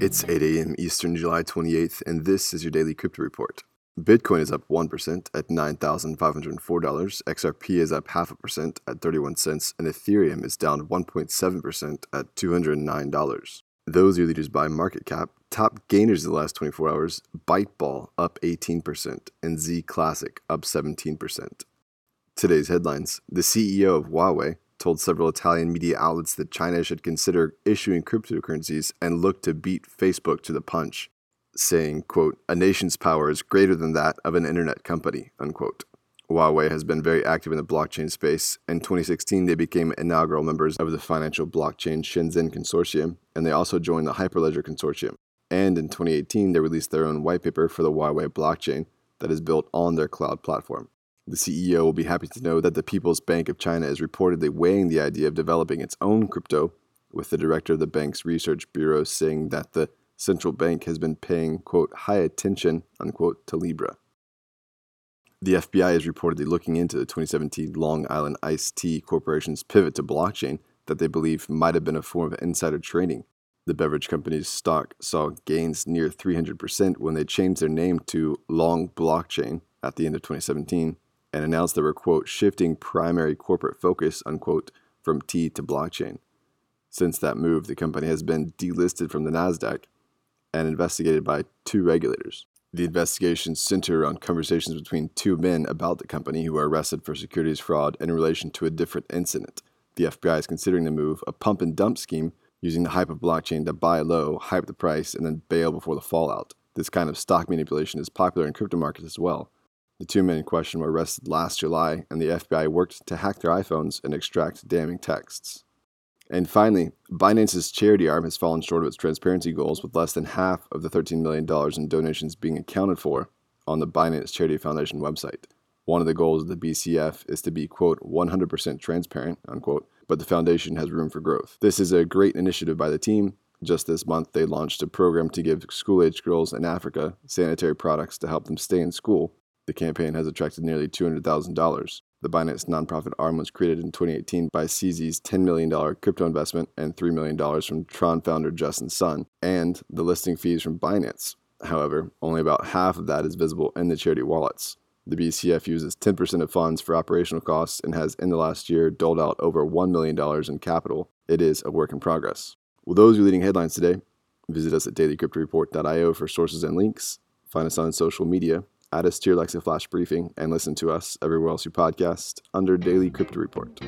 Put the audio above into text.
It's 8 a.m. Eastern, July 28th, and this is your daily crypto report. Bitcoin is up 1% at $9,504, XRP is up half a percent at 31 cents, and Ethereum is down 1.7% at $209. Those are leaders by market cap. Top gainers of the last 24 hours Byteball up 18%, and Z Classic up 17%. Today's headlines The CEO of Huawei told several Italian media outlets that China should consider issuing cryptocurrencies and look to beat Facebook to the punch, saying, quote, a nation's power is greater than that of an internet company, unquote. Huawei has been very active in the blockchain space. In 2016, they became inaugural members of the financial blockchain Shenzhen Consortium, and they also joined the Hyperledger Consortium. And in 2018, they released their own white paper for the Huawei blockchain that is built on their cloud platform. The CEO will be happy to know that the People's Bank of China is reportedly weighing the idea of developing its own crypto, with the director of the bank's research bureau saying that the central bank has been paying, quote, high attention, unquote, to Libra. The FBI is reportedly looking into the 2017 Long Island Iced Tea Corporation's pivot to blockchain that they believe might have been a form of insider trading. The beverage company's stock saw gains near 300% when they changed their name to Long Blockchain at the end of 2017 and announced they were, quote, shifting primary corporate focus, unquote, from tea to blockchain. Since that move, the company has been delisted from the NASDAQ and investigated by two regulators. The investigations center around conversations between two men about the company who were arrested for securities fraud in relation to a different incident. The FBI is considering the move a pump and dump scheme using the hype of blockchain to buy low, hype the price, and then bail before the fallout. This kind of stock manipulation is popular in crypto markets as well. The two men in question were arrested last July, and the FBI worked to hack their iPhones and extract damning texts. And finally, Binance's charity arm has fallen short of its transparency goals with less than half of the $13 million in donations being accounted for on the Binance Charity Foundation website. One of the goals of the BCF is to be, quote, 100% transparent, unquote, but the foundation has room for growth. This is a great initiative by the team. Just this month, they launched a program to give school age girls in Africa sanitary products to help them stay in school. The campaign has attracted nearly $200,000. The Binance nonprofit arm was created in 2018 by CZ's $10 million crypto investment and $3 million from Tron founder Justin Sun, and the listing fees from Binance. However, only about half of that is visible in the charity wallets. The BCF uses 10% of funds for operational costs and has, in the last year, doled out over $1 million in capital. It is a work in progress. Well, those are leading headlines today. Visit us at dailycryptoreport.io for sources and links. Find us on social media add us to your Alexa Flash briefing, and listen to us everywhere else you podcast under Daily Crypto Report.